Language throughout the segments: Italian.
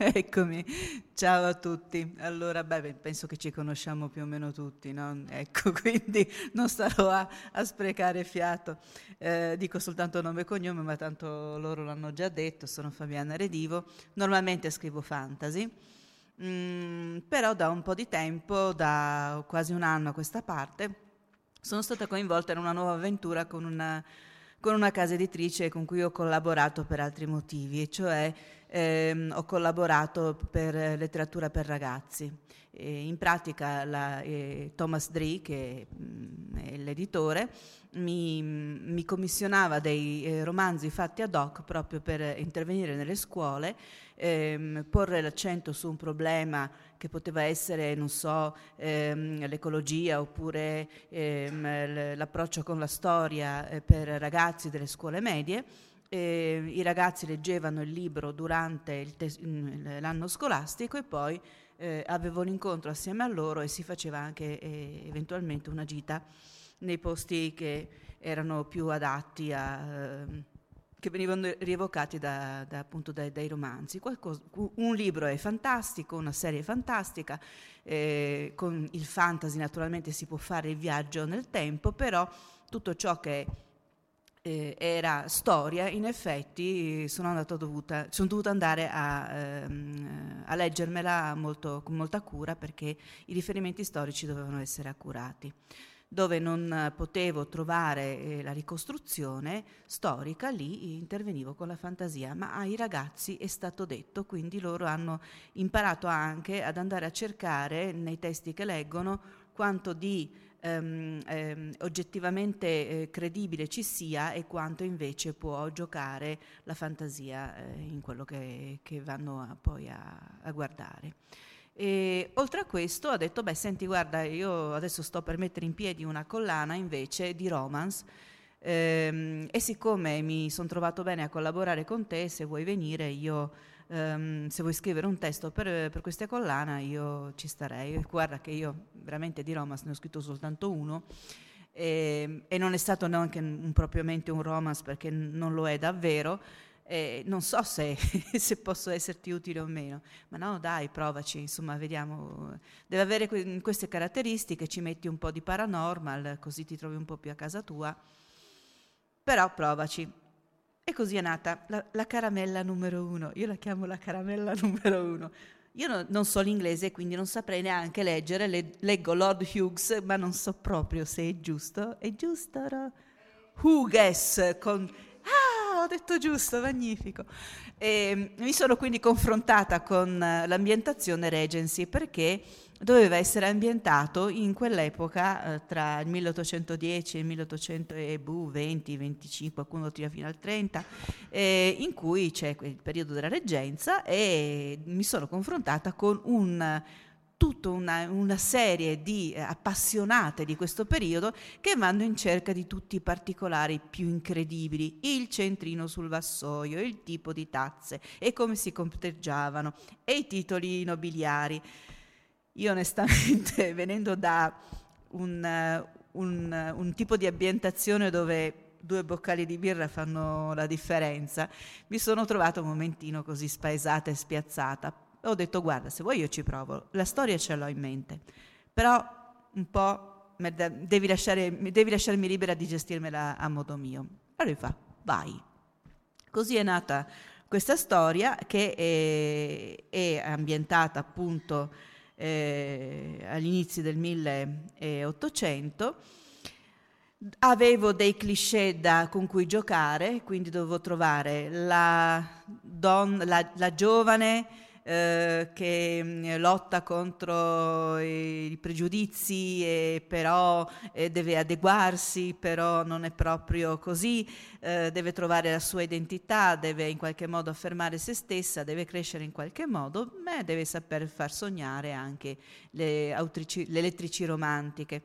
Eccomi, ciao a tutti. Allora, beh, penso che ci conosciamo più o meno tutti, no? Ecco, quindi non starò a, a sprecare fiato. Eh, dico soltanto nome e cognome, ma tanto loro l'hanno già detto, sono Fabiana Redivo. Normalmente scrivo fantasy, mm, però da un po' di tempo, da quasi un anno a questa parte, sono stata coinvolta in una nuova avventura con una, con una casa editrice con cui ho collaborato per altri motivi, e cioè ehm, ho collaborato per letteratura per ragazzi. E in pratica la, eh, Thomas Dree, che mh, mm, è l'editore, mi, mi commissionava dei eh, romanzi fatti ad hoc proprio per intervenire nelle scuole, ehm, porre l'accento su un problema che poteva essere, non so, ehm, l'ecologia oppure ehm, l'approccio con la storia eh, per ragazzi delle scuole medie eh, i ragazzi leggevano il libro durante il tes- l'anno scolastico e poi eh, avevo un incontro assieme a loro e si faceva anche eh, eventualmente una gita nei posti che erano più adatti a... Ehm, che venivano rievocati da, da, appunto dai, dai romanzi. Qualcosa, un libro è fantastico, una serie è fantastica, eh, con il fantasy naturalmente si può fare il viaggio nel tempo, però tutto ciò che è eh, era storia, in effetti sono, dovuta, sono dovuta andare a, ehm, a leggermela molto, con molta cura perché i riferimenti storici dovevano essere accurati. Dove non potevo trovare eh, la ricostruzione storica, lì intervenivo con la fantasia, ma ai ragazzi è stato detto, quindi loro hanno imparato anche ad andare a cercare nei testi che leggono quanto di ehm, ehm, oggettivamente eh, credibile ci sia e quanto invece può giocare la fantasia eh, in quello che, che vanno a, poi a, a guardare. E, oltre a questo ha detto, beh senti guarda io adesso sto per mettere in piedi una collana invece di romance ehm, e siccome mi sono trovato bene a collaborare con te, se vuoi venire io um, se vuoi scrivere un testo per, per, questa collana io ci starei. Guarda che io veramente di romance ne ho scritto soltanto uno e, e non è stato neanche un, propriamente un romance perché non lo è davvero, eh, non so se, se, posso esserti utile o meno, ma no, dai, provaci, insomma, vediamo. Deve avere que- queste caratteristiche, ci metti un po' di paranormal, così ti trovi un po' più a casa tua, però provaci. E così è nata la, la caramella numero uno, io la chiamo la caramella numero uno. Io no, non so l'inglese, quindi non saprei neanche leggere, le, leggo Lord Hughes, ma non so proprio se è giusto. È giusto? No? Hughes con ho detto giusto, magnifico. E mi sono quindi confrontata con l'ambientazione Regency perché doveva essere ambientato in quell'epoca eh, tra il 1810 e il 1820, 25, qualcuno tira fino al 30, eh, in cui c'è il periodo della reggenza e mi sono confrontata con un tutta una, una, serie di eh, appassionate di questo periodo che vanno in cerca di tutti i particolari più incredibili, il centrino sul vassoio, il tipo di tazze e come si conteggiavano e i titoli nobiliari. Io onestamente, venendo da un, un, un tipo di ambientazione dove due boccali di birra fanno la differenza, mi sono trovata un momentino così spaesata e spiazzata ho detto guarda, se vuoi io ci provo, la storia ce l'ho in mente, però un po' devi, lasciare, devi lasciarmi libera di gestirmela a modo mio. Allora fa, vai. Così è nata questa storia che è, è ambientata appunto eh, agli inizi del 1800. Avevo dei cliché da, con cui giocare, quindi dovevo trovare la, don, la, la giovane eh, che mm, lotta contro i pregiudizi e però eh, deve adeguarsi, però non è proprio così, eh, deve trovare la sua identità, deve in qualche modo affermare se stessa, deve crescere in qualche modo, ma deve saper far sognare anche le, autrici, le lettrici romantiche.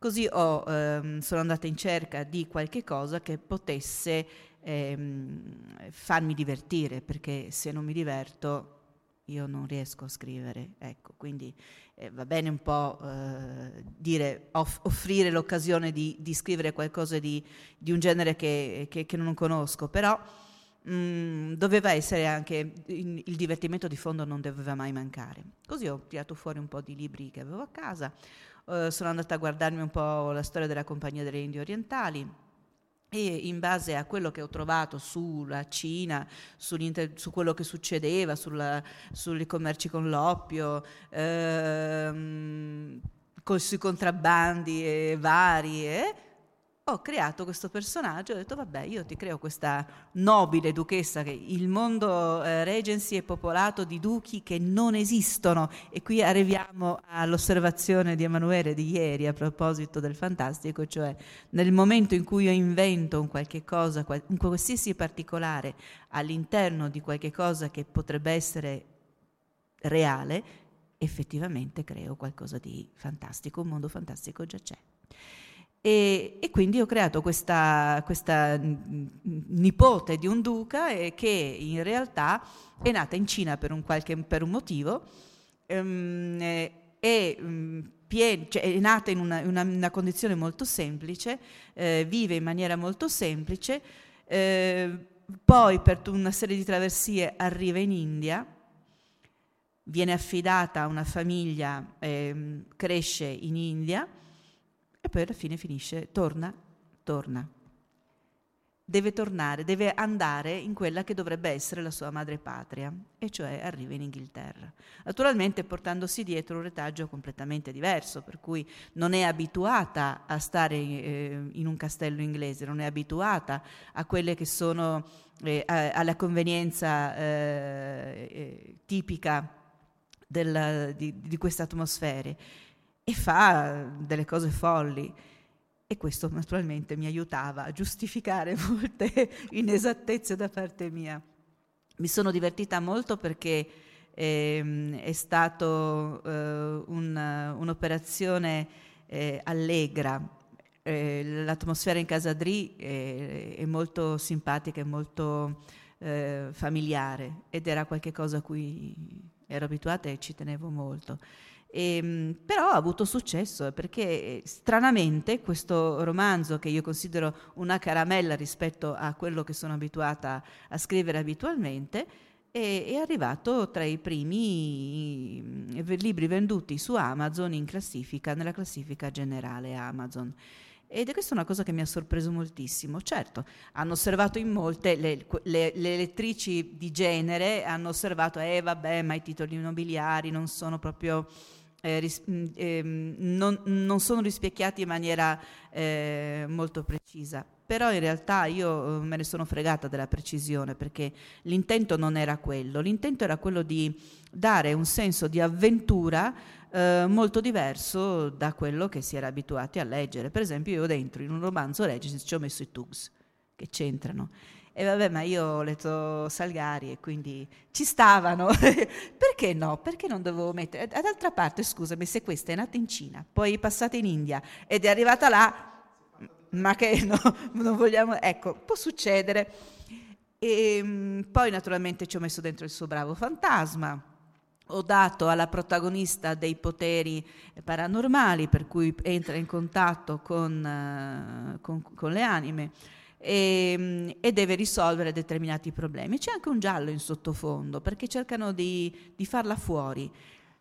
Così ho, ehm, sono andata in cerca di qualche cosa che potesse ehm, farmi divertire, perché se non mi diverto io non riesco a scrivere, ecco, quindi eh, va bene un po' eh, dire, off- offrire l'occasione di, di, scrivere qualcosa di, di un genere che, che, che, non conosco, però mh, mm, doveva essere anche, il, il divertimento di fondo non doveva mai mancare. Così ho tirato fuori un po' di libri che avevo a casa, eh, sono andata a guardarmi un po' la storia della Compagnia delle Indie Orientali, e in base a quello che ho trovato sulla Cina, su quello che succedeva, sulla, sui commerci con l'oppio, ehm, sui contrabbandi vari, eh, ho creato questo personaggio, ho detto vabbè io ti creo questa nobile duchessa che il mondo eh, Regency è popolato di duchi che non esistono e qui arriviamo all'osservazione di Emanuele di ieri a proposito del fantastico, cioè nel momento in cui io invento un qualche cosa, un qualsiasi particolare all'interno di qualche cosa che potrebbe essere reale, effettivamente creo qualcosa di fantastico, un mondo fantastico già c'è. E, e, quindi ho creato questa, questa, nipote di un duca eh, che in realtà è nata in Cina per un, qualche, per un motivo, ehm, è, um, pien- cioè è, nata in una, una, una condizione molto semplice, eh, vive in maniera molto semplice, eh, poi per una serie di traversie arriva in India, viene affidata a una famiglia, ehm, cresce in India, poi alla fine finisce, torna, torna. Deve tornare, deve andare in quella che dovrebbe essere la sua madre patria, e cioè arriva in Inghilterra. Naturalmente portandosi dietro un retaggio completamente diverso, per cui non è abituata a stare eh, in un castello inglese, non è abituata a quelle che sono eh, alla convenienza eh, eh, tipica del, di, di queste atmosfere e fa delle cose folli. E questo naturalmente mi aiutava a giustificare molte inesattezze da parte mia. Mi sono divertita molto perché eh, è stata eh, un, un'operazione eh, allegra. Eh, l'atmosfera in casa Dri è molto simpatica e molto eh, familiare ed era qualcosa a cui ero abituata e ci tenevo molto E, ehm, però ha avuto successo perché stranamente questo romanzo che io considero una caramella rispetto a quello che sono abituata a scrivere abitualmente è, è arrivato tra i primi mm, libri venduti su Amazon in classifica, nella classifica generale Amazon. Ed è questa una cosa che mi ha sorpreso moltissimo. Certo, hanno osservato in molte, le, le, le lettrici di genere hanno osservato, eh vabbè, ma i titoli immobiliari non sono proprio eh, ris- eh, non, non, sono rispecchiati in maniera eh, molto precisa. Però in realtà io eh, me ne sono fregata della precisione perché l'intento non era quello, l'intento era quello di dare un senso di avventura eh, molto diverso da quello che si era abituati a leggere. Per esempio io dentro in un romanzo Regis ci ho messo i Tugs che c'entrano e vabbè, ma io ho letto Salgari e quindi ci stavano. Perché no? Perché non dovevo mettere? D'altra parte, scusami, se questa è nata in Cina, poi è passata in India ed è arrivata là, ma che no, non vogliamo... Ecco, può succedere. E ehm, poi naturalmente ci ho messo dentro il suo bravo fantasma. Ho dato alla protagonista dei poteri paranormali, per cui entra in contatto con, uh, con, con le anime e, ehm, e, deve risolvere determinati problemi. C'è anche un giallo in sottofondo perché cercano di, di farla fuori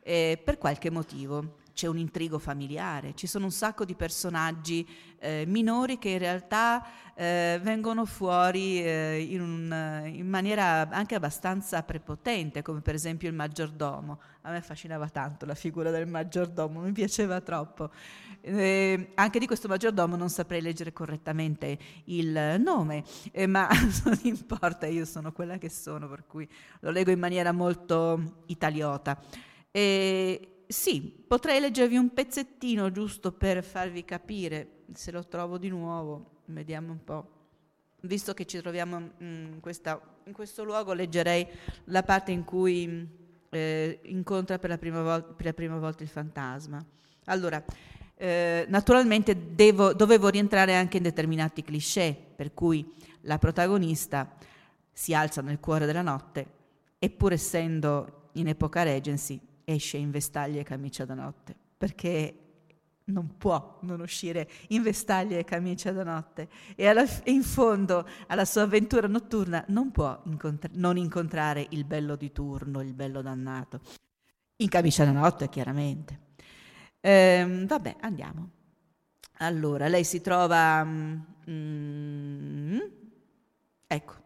eh, per qualche motivo. C'è un intrigo familiare, ci sono un sacco di personaggi eh, minori che in realtà eh, vengono fuori eh, in, un, in, maniera anche abbastanza prepotente, come per esempio il maggiordomo. A me fascinava tanto la figura del maggiordomo, mi piaceva troppo. Eh, anche di questo maggiordomo non saprei leggere correttamente il nome, eh, ma non importa, io sono quella che sono, per cui lo leggo in maniera molto italiota. E sì, potrei leggervi un pezzettino giusto per farvi capire, se lo trovo di nuovo, vediamo un po'. Visto che ci troviamo in, questa, in questo luogo, leggerei la parte in cui eh, incontra per la, vol- per la prima volta il fantasma. Allora, eh, naturalmente devo, dovevo rientrare anche in determinati cliché, per cui la protagonista si alza nel cuore della notte e pur essendo in epoca Regency esce in vestaglie e camicia da notte, perché non può non uscire in vestaglie e camicia da notte e, alla, in fondo alla sua avventura notturna non può incontra- non incontrare il bello di turno, il bello dannato. In camicia da notte, chiaramente. Eh, vabbè, andiamo. Allora, lei si trova... Mm, ecco.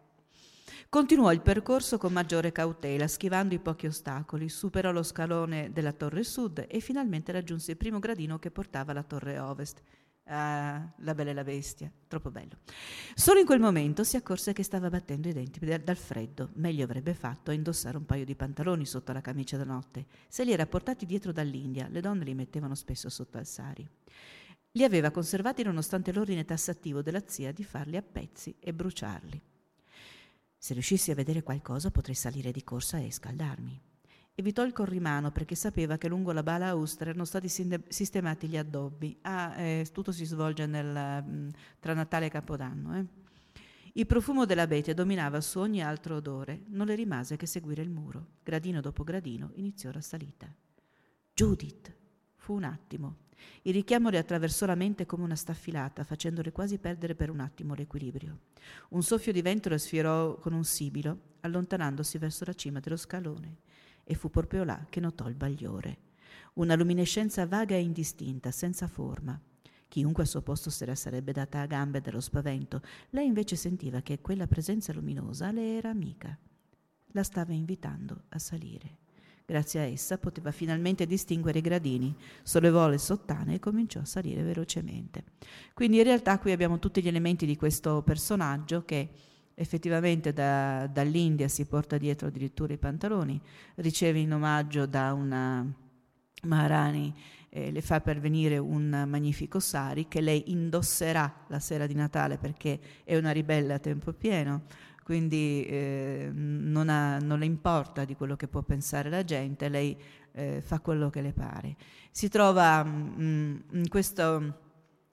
Continuò il percorso con maggiore cautela, schivando i pochi ostacoli, superò lo scalone della torre sud e finalmente raggiunse il primo gradino che portava alla torre ovest. Ah, la bella e la bestia, troppo bello. Solo in quel momento si accorse che stava battendo i denti dal freddo. Meglio avrebbe fatto a indossare un paio di pantaloni sotto la camicia da notte. Se li era portati dietro dall'India, le donne li mettevano spesso sotto al sari. Li aveva conservati nonostante l'ordine tassativo della zia di farli a pezzi e bruciarli. Se riuscissi a vedere qualcosa potrei salire di corsa e scaldarmi. Evitò il corrimano perché sapeva che lungo la bala austra erano stati sistemati gli addobbi. Ah, eh, tutto si svolge nel, mm, tra Natale e Capodanno. Eh. Il profumo dell'abete dominava su ogni altro odore. Non le rimase che seguire il muro. Gradino dopo gradino iniziò la salita. Judith! Fu un attimo. Il richiamo le attraversò la mente come una staffilata, facendole quasi perdere per un attimo l'equilibrio. Un soffio di vento la sfiorò con un sibilo, allontanandosi verso la cima dello scalone e fu proprio là che notò il bagliore. Una luminescenza vaga e indistinta, senza forma. Chiunque al suo posto se la sarebbe data a gambe dallo spavento, lei invece sentiva che quella presenza luminosa le era amica. La stava invitando a salire. Grazie a essa poteva finalmente distinguere i gradini, sollevò le sottane e cominciò a salire velocemente. Quindi in realtà qui abbiamo tutti gli elementi di questo personaggio che effettivamente da, dall'India si porta dietro addirittura i pantaloni, riceve in omaggio da una Maharani, eh, le fa pervenire un magnifico sari che lei indosserà la sera di Natale perché è una ribelle a tempo pieno, quindi eh, non, ha, non, le importa di quello che può pensare la gente, lei eh, fa quello che le pare. Si trova mh, mm, in questo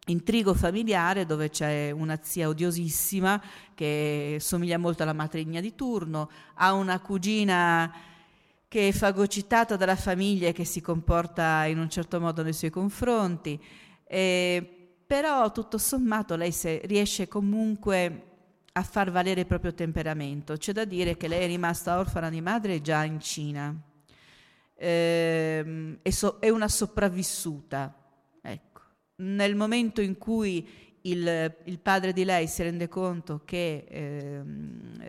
intrigo familiare dove c'è una zia odiosissima che somiglia molto alla matrigna di turno, ha una cugina che è fagocitata dalla famiglia e che si comporta in un certo modo nei suoi confronti, eh, però tutto sommato lei riesce comunque a far valere il proprio temperamento. C'è da dire che lei è rimasta orfana di madre già in Cina, eh, è, so, è una sopravvissuta. Ecco. Nel momento in cui il, il, padre di lei si rende conto che eh,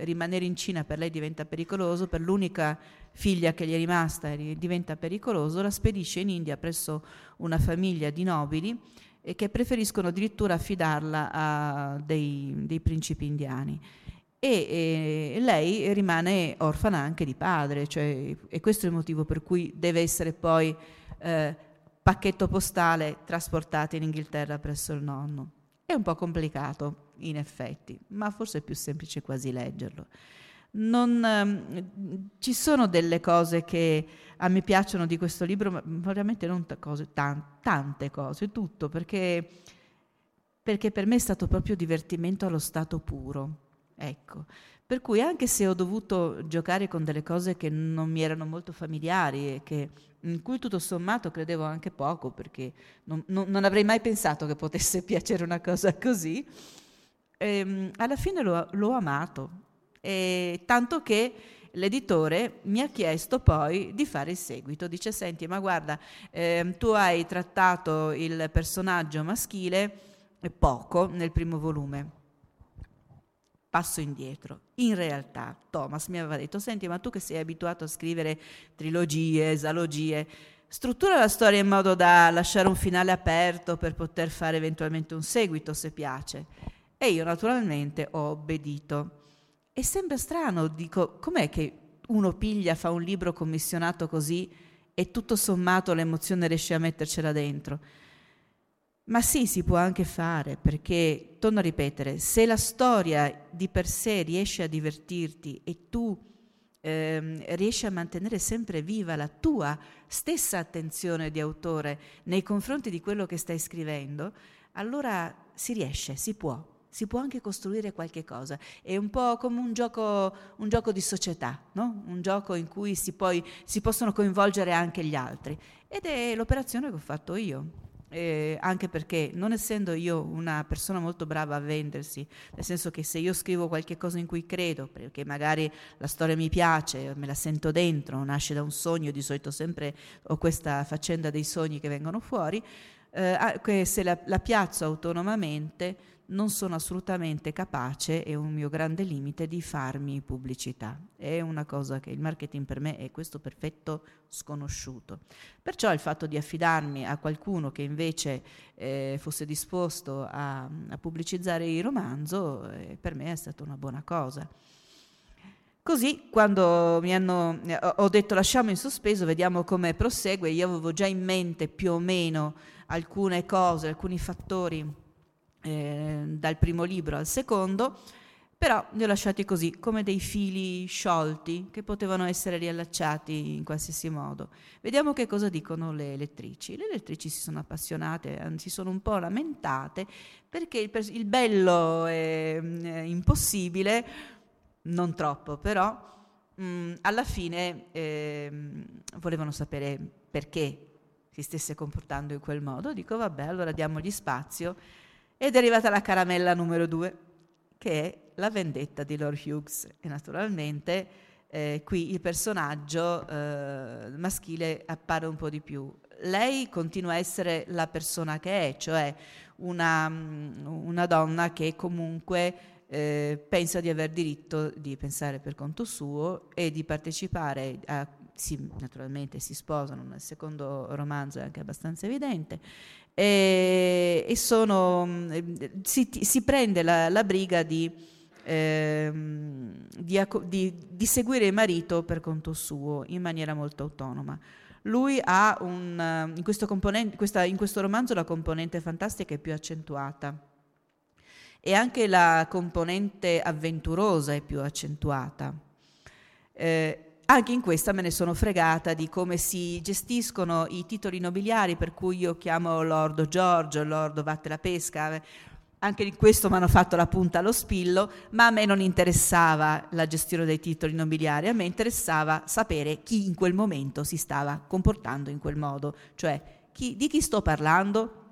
rimanere in Cina per lei diventa pericoloso, per l'unica figlia che gli è rimasta diventa pericoloso, la spedisce in India presso una famiglia di nobili e che preferiscono addirittura affidarla a dei, dei principi indiani. E, e, lei rimane orfana anche di padre, cioè, e questo è il motivo per cui deve essere poi eh, pacchetto postale trasportata in Inghilterra presso il nonno. È un po' complicato, in effetti, ma forse è più semplice quasi leggerlo. Non, um, ci sono delle cose che a me piacciono di questo libro, ma veramente non t- cose, tan- tante cose, tutto, perché, perché per me è stato proprio divertimento allo stato puro. Ecco. Per cui anche se ho dovuto giocare con delle cose che non mi erano molto familiari e che in cui tutto sommato credevo anche poco, perché non, non, non avrei mai pensato che potesse piacere una cosa così, ehm, alla fine l'ho, l'ho amato. E tanto che l'editore mi ha chiesto poi di fare il seguito. Dice, senti, ma guarda, ehm, tu hai trattato il personaggio maschile poco nel primo volume passo indietro. In realtà Thomas mi aveva detto, senti, ma tu che sei abituato a scrivere trilogie, esalogie, struttura la storia in modo da lasciare un finale aperto per poter fare eventualmente un seguito se piace. E io naturalmente ho obbedito. E sembra strano, dico, com'è che uno piglia, fa un libro commissionato così e tutto sommato l'emozione riesce a mettercela dentro? Ma sì, si può anche fare, perché, torno a ripetere, se la storia di per sé riesce a divertirti e tu ehm, riesci a mantenere sempre viva la tua stessa attenzione di autore nei confronti di quello che stai scrivendo, allora si riesce, si può, si può anche costruire qualche cosa. È un po' come un gioco, un gioco di società, no? un gioco in cui si, poi, si possono coinvolgere anche gli altri. Ed è l'operazione che ho fatto io eh, anche perché non essendo io una persona molto brava a vendersi, nel senso che se io scrivo qualche cosa in cui credo, perché magari la storia mi piace, me la sento dentro, nasce da un sogno, di solito sempre ho questa faccenda dei sogni che vengono fuori, eh, se la, la piazzo autonomamente non sono assolutamente capace, è un mio grande limite, di farmi pubblicità. È una cosa che il marketing per me è questo perfetto sconosciuto. Perciò il fatto di affidarmi a qualcuno che invece eh, fosse disposto a, a, pubblicizzare il romanzo, eh, per me è stata una buona cosa. Così, quando mi hanno, ho detto lasciamo in sospeso, vediamo come prosegue, io avevo già in mente più o meno alcune cose, alcuni fattori eh, dal primo libro al secondo, però li ho lasciati così, come dei fili sciolti che potevano essere riallacciati in qualsiasi modo. Vediamo che cosa dicono le lettrici. Le lettrici si sono appassionate, si sono un po' lamentate perché il, il bello è, è, impossibile, non troppo però, alla fine eh, volevano sapere perché si stesse comportando in quel modo. Dico vabbè, allora diamogli spazio ed è arrivata la caramella numero due, che è la vendetta di Lord Hughes. E naturalmente eh, qui il personaggio eh, maschile appare un po' di più. Lei continua a essere la persona che è, cioè una, mm, una donna che comunque eh, pensa di aver diritto di pensare per conto suo e di partecipare a sì, naturalmente si sposano, nel secondo romanzo è anche abbastanza evidente, e, e sono, si, si, prende la, la briga di, eh, di, di, di, seguire il marito per conto suo in maniera molto autonoma. Lui ha un, in questo, questa, in questo romanzo la componente fantastica è più accentuata e anche la componente avventurosa è più accentuata. Eh, anche in questa me ne sono fregata di come si gestiscono i titoli nobiliari, per cui io chiamo Lord George, Lord Vatte la Pesca. anche di questo mi hanno fatto la punta allo spillo, ma a me non interessava la gestione dei titoli nobiliari, a me interessava sapere chi in quel momento si stava comportando in quel modo, cioè chi, di chi sto parlando?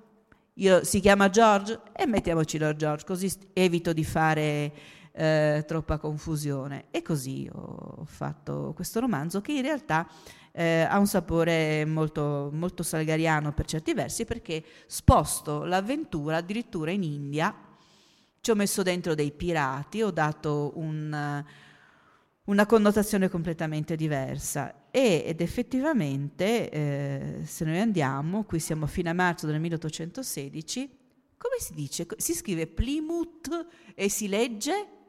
Io, si chiama George e mettiamoci Lord George, così evito di fare eh, troppa confusione. E così ho fatto questo romanzo che in realtà eh, ha un sapore molto, molto salgariano per certi versi perché sposto l'avventura addirittura in India, ci ho messo dentro dei pirati, ho dato un, una connotazione completamente diversa ed effettivamente eh, se noi andiamo, qui siamo a fine marzo del 1816, come si dice? Si scrive Plymouth e si legge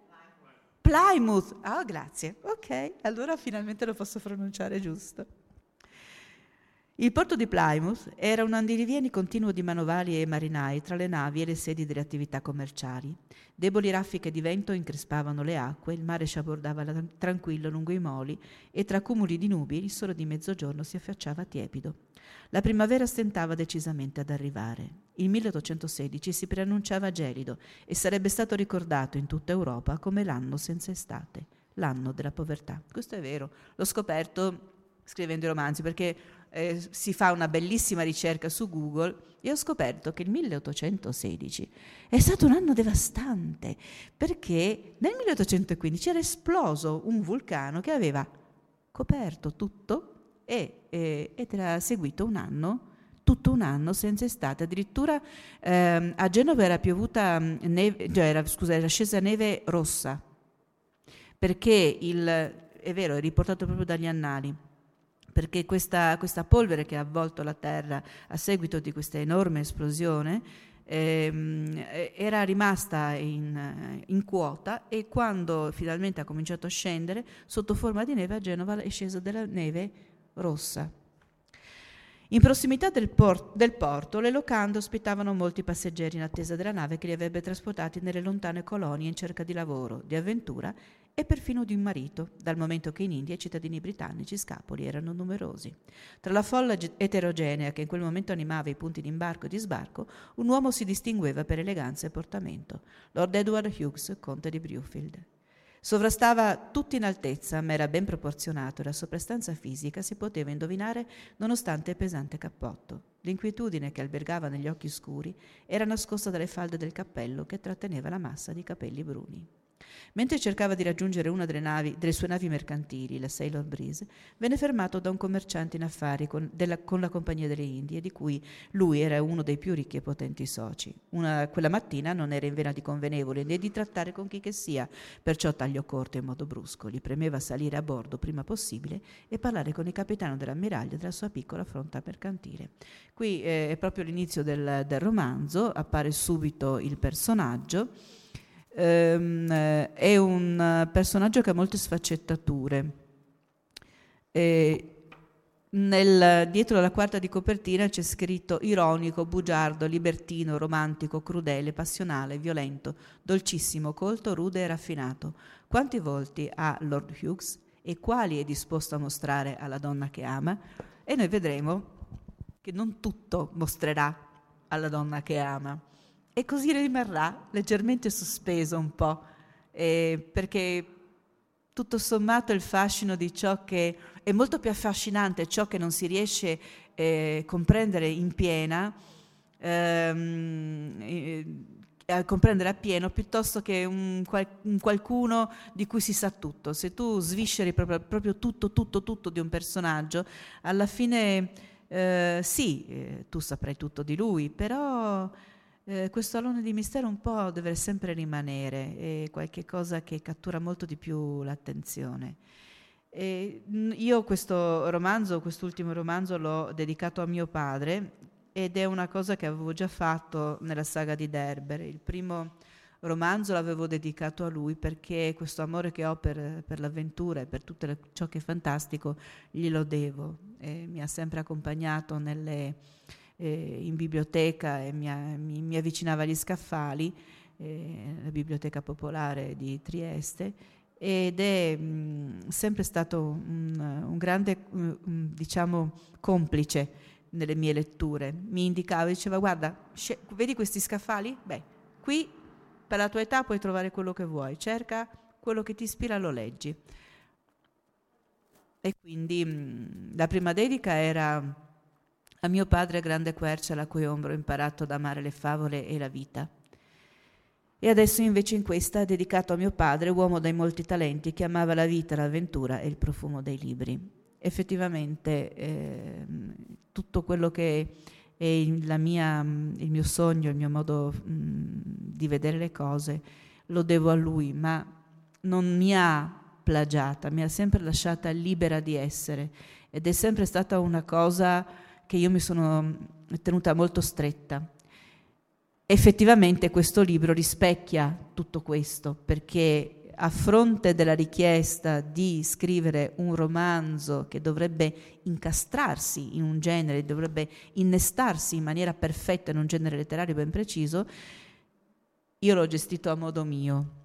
Plymouth. Ah, oh, grazie. Ok, allora finalmente lo posso pronunciare giusto. Il porto di Plymouth era un andirivieni continuo di manovali e marinai tra le navi e le sedi delle attività commerciali. Deboli raffiche di vento increspavano le acque, il mare sciabordava tranquillo lungo i moli e tra cumuli di nubi il sole di mezzogiorno si affacciava tiepido. La primavera stentava decisamente ad arrivare. Il 1816 si preannunciava gelido e sarebbe stato ricordato in tutta Europa come l'anno senza estate, l'anno della povertà. Questo è vero, l'ho scoperto scrivendo i romanzi perché eh, si fa una bellissima ricerca su Google e ho scoperto che il 1816 è stato un anno devastante perché nel 1815 era esploso un vulcano che aveva coperto tutto e, e, ed era seguito un anno tutto un anno senza estate. Addirittura ehm, a Genova era piovuta mm, neve, cioè era, scusa, era scesa neve rossa, perché il, è vero, è riportato proprio dagli annali, perché questa, questa polvere che ha avvolto la Terra a seguito di questa enorme esplosione ehm, era rimasta in, in, quota e quando finalmente ha cominciato a scendere, sotto forma di neve a Genova è scesa della neve rossa. In prossimità del, port- del, porto, le locande ospitavano molti passeggeri in attesa della nave che li avrebbe trasportati nelle lontane colonie in cerca di lavoro, di avventura e perfino di un marito, dal momento che in India i cittadini britannici scapoli erano numerosi. Tra la folla eterogenea che in quel momento animava i punti di imbarco e di sbarco, un uomo si distingueva per eleganza e portamento, Lord Edward Hughes, conte di Brewfield. Sovrastava tutti in altezza, ma era ben proporzionato e la sua prestanza fisica si poteva indovinare nonostante il pesante cappotto. L'inquietudine che albergava negli occhi scuri era nascosta dalle falde del cappello che tratteneva la massa di capelli bruni. Mentre cercava di raggiungere una delle, navi, delle, sue navi mercantili, la Sailor Breeze, venne fermato da un commerciante in affari con, della, con, la Compagnia delle Indie, di cui lui era uno dei più ricchi e potenti soci. Una, quella mattina non era in vena di convenevole né di trattare con chi che sia, perciò tagliò corto in modo brusco. Gli premeva salire a bordo prima possibile e parlare con il capitano dell'ammiraglia della sua piccola fronta mercantile. Qui eh, è proprio l'inizio del, del romanzo, appare subito il personaggio ehm, è un personaggio che ha molte sfaccettature. Nel, dietro la quarta di copertina c'è scritto ironico, bugiardo, libertino, romantico, crudele, passionale, violento, dolcissimo, colto, rude e raffinato. Quanti volti ha Lord Hughes e quali è disposto a mostrare alla donna che ama? E noi vedremo che non tutto mostrerà alla donna che ama e così rimarrà leggermente sospeso un po', eh, perché tutto sommato il fascino di ciò che è molto più affascinante, ciò che non si riesce a eh, comprendere in piena, ehm, eh, a comprendere appieno, piuttosto che un, un, qualcuno di cui si sa tutto. Se tu svisceri proprio, proprio tutto, tutto, tutto di un personaggio, alla fine eh, sì, eh, tu saprai tutto di lui, però eh, questo alone di mistero un po' deve sempre rimanere, è qualche cosa che cattura molto di più l'attenzione. E io questo romanzo, quest'ultimo romanzo, l'ho dedicato a mio padre ed è una cosa che avevo già fatto nella saga di Derber. Il primo romanzo l'avevo dedicato a lui perché questo amore che ho per, per l'avventura e per tutto ciò che è fantastico glielo devo. E mi ha sempre accompagnato nelle eh, in biblioteca e mi, mi, mi, avvicinava agli scaffali, eh, la biblioteca popolare di Trieste, ed è mh, sempre stato un, un grande, mh, diciamo, complice nelle mie letture. Mi indicava, diceva guarda, vedi questi scaffali? Beh, qui per la tua età puoi trovare quello che vuoi, cerca quello che ti ispira, lo leggi. E quindi mh, mm, la prima dedica era a mio padre grande quercia alla cui ombra ho imparato ad amare le favole e la vita. E adesso invece in questa è dedicato a mio padre, uomo dai molti talenti, che amava la vita, l'avventura e il profumo dei libri. Effettivamente eh, tutto quello che è mia, il mio sogno, il mio modo mh, di vedere le cose, lo devo a lui, ma non mi ha plagiata, mi ha sempre lasciata libera di essere ed è sempre stata una cosa che io mi sono tenuta molto stretta. Effettivamente questo libro rispecchia tutto questo perché a fronte della richiesta di scrivere un romanzo che dovrebbe incastrarsi in un genere, dovrebbe innestarsi in maniera perfetta in un genere letterario ben preciso, io l'ho gestito a modo mio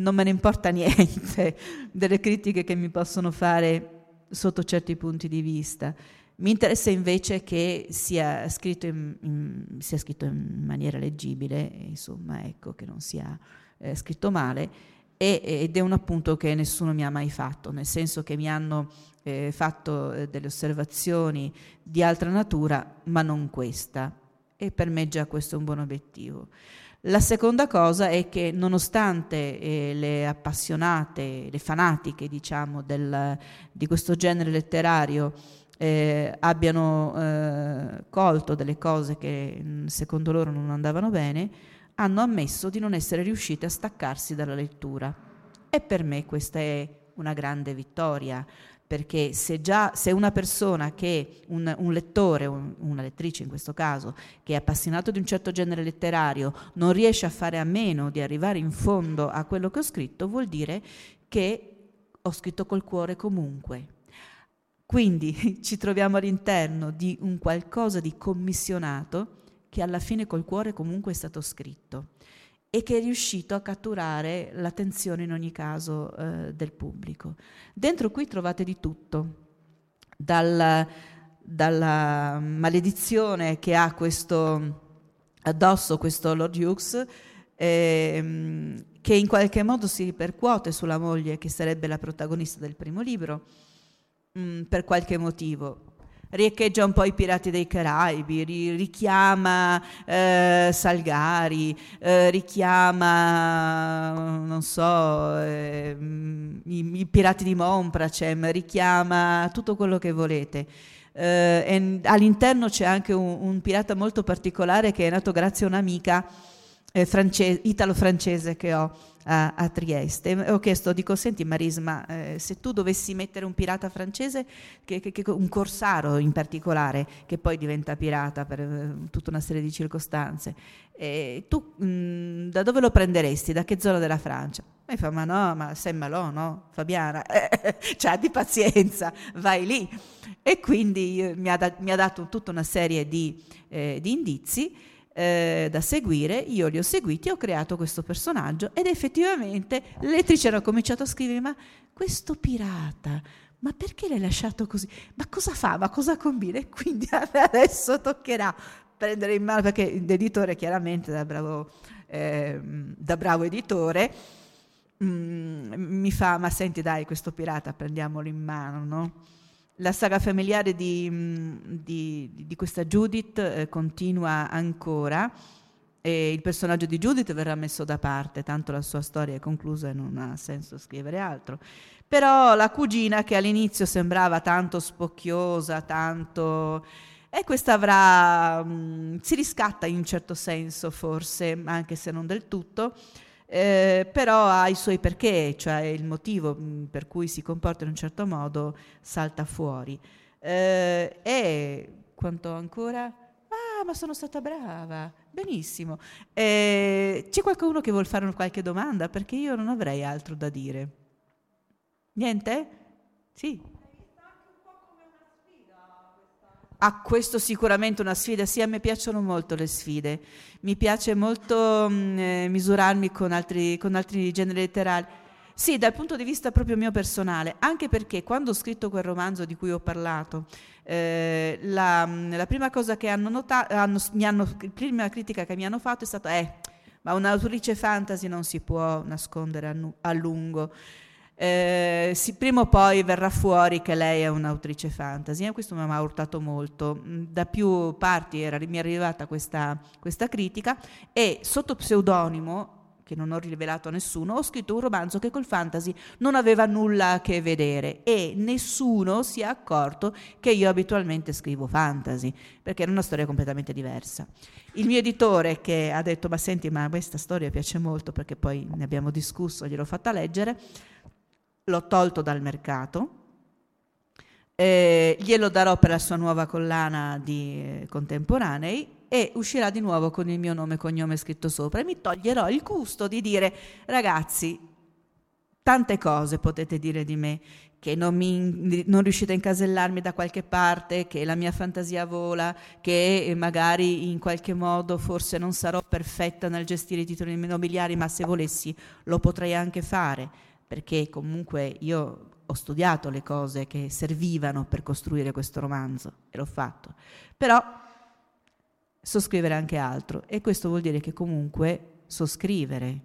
non me ne importa niente delle critiche che mi possono fare sotto certi punti di vista. Mi interessa invece che sia scritto in, in, sia scritto in maniera leggibile, insomma, ecco, che non sia eh, scritto male, ed è un appunto che nessuno mi ha mai fatto, nel senso che mi hanno eh, fatto eh, delle osservazioni di altra natura, ma non questa. E per me già questo è un buon obiettivo. La seconda cosa è che nonostante eh, le appassionate, le fanatiche diciamo del, di questo genere letterario eh, abbiano eh, colto delle cose che mm, secondo loro non andavano bene, hanno ammesso di non essere riuscite a staccarsi dalla lettura. E per me questa è una grande vittoria, perché se già se una persona che, un, un lettore, un, una lettrice in questo caso, che è appassionato di un certo genere letterario, non riesce a fare a meno di arrivare in fondo a quello che ho scritto, vuol dire che ho scritto col cuore comunque. Quindi ci troviamo all'interno di un qualcosa di commissionato che alla fine col cuore comunque è stato scritto e che è riuscito a catturare l'attenzione in ogni caso eh, del pubblico. Dentro qui trovate di tutto, dal, dalla maledizione che ha questo addosso questo Lord Hughes, ehm, che in qualche modo si ripercuote sulla moglie che sarebbe la protagonista del primo libro, mh, mm, per qualche motivo riecheggia un po' i pirati dei Caraibi, ri- richiama eh, Salgari, eh, richiama, non so, eh, i, i, pirati di Monpracem, richiama tutto quello che volete. Eh, all'interno c'è anche un, un, pirata molto particolare che è nato grazie a un'amica eh, france- italo-francese che ho a, a, Trieste. Ho chiesto, dico, senti Marisma, eh, se tu dovessi mettere un pirata francese, che, che, che, un corsaro in particolare, che poi diventa pirata per eh, tutta una serie di circostanze, eh, tu mh, mm, da dove lo prenderesti? Da che zona della Francia? E fa, ma no, ma sei malò, no? Fabiana, cioè di pazienza, vai lì. E quindi eh, mi, ha da, mi, ha dato tutta una serie di, eh, di indizi eh, da seguire, io li ho seguiti ho creato questo personaggio ed effettivamente le lettrici hanno cominciato a scrivere ma questo pirata, ma perché l'hai lasciato così? Ma cosa fa? Ma cosa combina? E quindi adesso toccherà prendere in mano, perché l'editore chiaramente da bravo, eh, da bravo editore mh, mm, mi fa, ma senti dai questo pirata prendiamolo in mano, no? La saga familiare di, mm, di, di questa Judith eh, continua ancora e il personaggio di Judith verrà messo da parte, tanto la sua storia è conclusa e non ha senso scrivere altro. Però la cugina che all'inizio sembrava tanto spocchiosa, tanto... E questa avrà... Mh, mm, si riscatta in un certo senso forse, anche se non del tutto, eh, però ha i suoi perché, cioè il motivo mm, per cui si comporta in un certo modo salta fuori. Eh, e quanto ancora? Ah, ma sono stata brava, benissimo. Eh, c'è qualcuno che vuol fare qualche domanda? Perché io non avrei altro da dire. Niente? Sì. A questo sicuramente una sfida, sì, a me piacciono molto le sfide, mi piace molto mh, mm, eh, misurarmi con altri, con altri generi letterari. Sì, dal punto di vista proprio mio personale, anche perché quando ho scritto quel romanzo di cui ho parlato, eh, la, mm, la, prima cosa che hanno notato, hanno, hanno, la prima critica che mi hanno fatto è stata, eh, ma un'autrice fantasy non si può nascondere a, nu- a lungo. Eh, sì, prima o poi verrà fuori che lei è un'autrice fantasy e questo mi ha urtato molto. Mm, da più parti era, mi è arrivata questa, questa critica e sotto pseudonimo che non ho rivelato a nessuno, ho scritto un romanzo che col fantasy non aveva nulla a che vedere e nessuno si è accorto che io abitualmente scrivo fantasy, perché era una storia completamente diversa. Il mio editore che ha detto, ma senti, ma questa storia piace molto, perché poi ne abbiamo discusso, gliel'ho fatta leggere, l'ho tolto dal mercato, eh, glielo darò per la sua nuova collana di eh, contemporanei e uscirà di nuovo con il mio nome e cognome scritto sopra e mi toglierò il gusto di dire ragazzi, tante cose potete dire di me, che non, mi, non, riuscite a incasellarmi da qualche parte, che la mia fantasia vola, che magari in qualche modo forse non sarò perfetta nel gestire i titoli immobiliari, ma se volessi lo potrei anche fare perché comunque io ho studiato le cose che servivano per costruire questo romanzo e l'ho fatto. Però so scrivere anche altro e questo vuol dire che comunque so scrivere.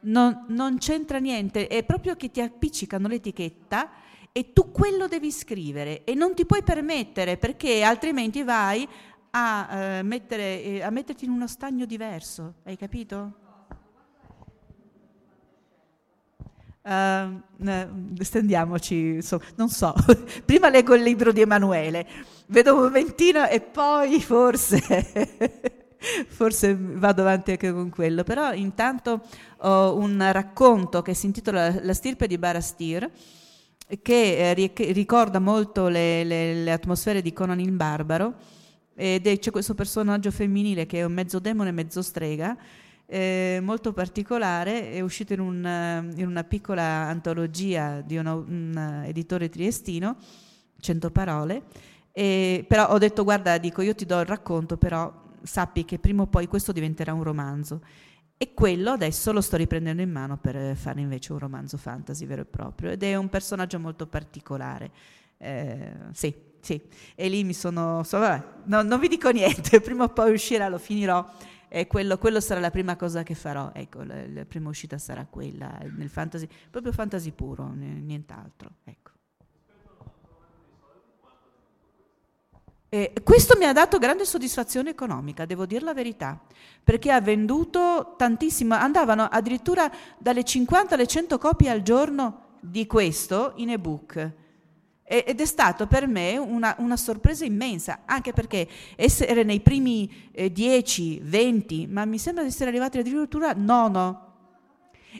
Non, non c'entra niente, è proprio che ti appiccicano l'etichetta e tu quello devi scrivere e non ti puoi permettere perché altrimenti vai a, eh, mettere, eh, a metterti in uno stagno diverso, hai capito? Uh, stendiamoci, so, non so, prima leggo il libro di Emanuele, vedo un momentino e poi forse, forse vado avanti anche con quello, però intanto ho un racconto che si intitola La stirpe di Barastir, che eh, ricorda molto le, le, le, atmosfere di Conan il Barbaro, ed è, c'è questo personaggio femminile che è un mezzo demone mezzo strega, eh, molto particolare, è uscito in, un, eh, in, una piccola antologia di una, un editore triestino, 100 parole, e, però ho detto guarda, dico io ti do il racconto, però sappi che prima o poi questo diventerà un romanzo. E quello adesso lo sto riprendendo in mano per fare invece un romanzo fantasy vero e proprio. Ed è un personaggio molto particolare. Eh, sì, sì. E lì mi sono... So, vabbè, no, non vi dico niente, prima o poi uscirà, lo finirò e quello, quello, sarà la prima cosa che farò. Ecco, la, la, prima uscita sarà quella, nel fantasy, proprio fantasy puro, nient'altro. Ecco. E questo mi ha dato grande soddisfazione economica, devo dire la verità, perché ha venduto tantissimo, andavano addirittura dalle 50 alle 100 copie al giorno di questo in ebook ed è stato per me una, una, sorpresa immensa, anche perché essere nei primi eh, 10, 20, ma mi sembra di essere arrivati addirittura nono.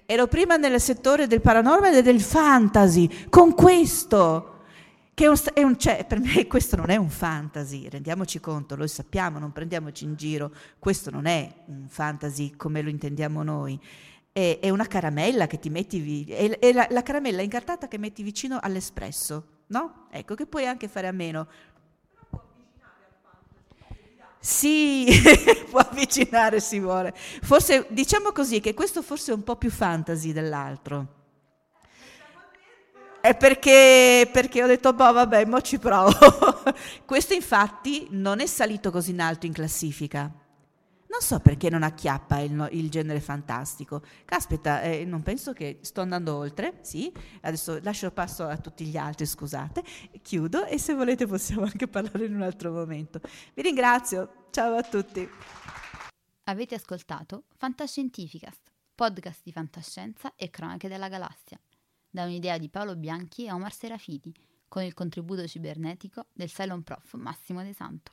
Ero prima nel settore del paranormale e del fantasy, con questo, che è un, è un, cioè, per me questo non è un fantasy, rendiamoci conto, lo sappiamo, non prendiamoci in giro, questo non è un fantasy come lo intendiamo noi. È, una caramella che ti metti, è, la caramella incartata che metti vicino all'espresso no? Ecco, che puoi anche fare a meno. Sì, può avvicinare si vuole. Forse diciamo così che questo forse è un po' più fantasy dell'altro. È perché, perché ho detto, boh, vabbè, mo ci provo. questo infatti non è salito così in alto in classifica. Non so perché non acchiappa il, il genere fantastico. Caspita, eh, non penso che sto andando oltre, sì. Adesso lascio passo a tutti gli altri, scusate. Chiudo e se volete possiamo anche parlare in un altro momento. Vi ringrazio. Ciao a tutti. Avete ascoltato Fantascientificast, podcast di fantascienza e cronache della galassia, da un'idea di Paolo Bianchi e Omar Serafiti, con il contributo cibernetico del Cylon Prof Massimo De Santo.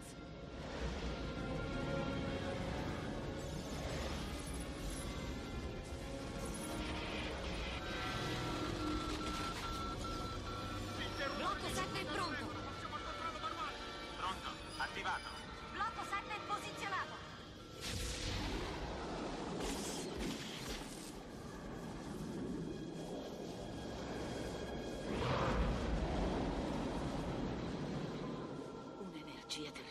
Чья ты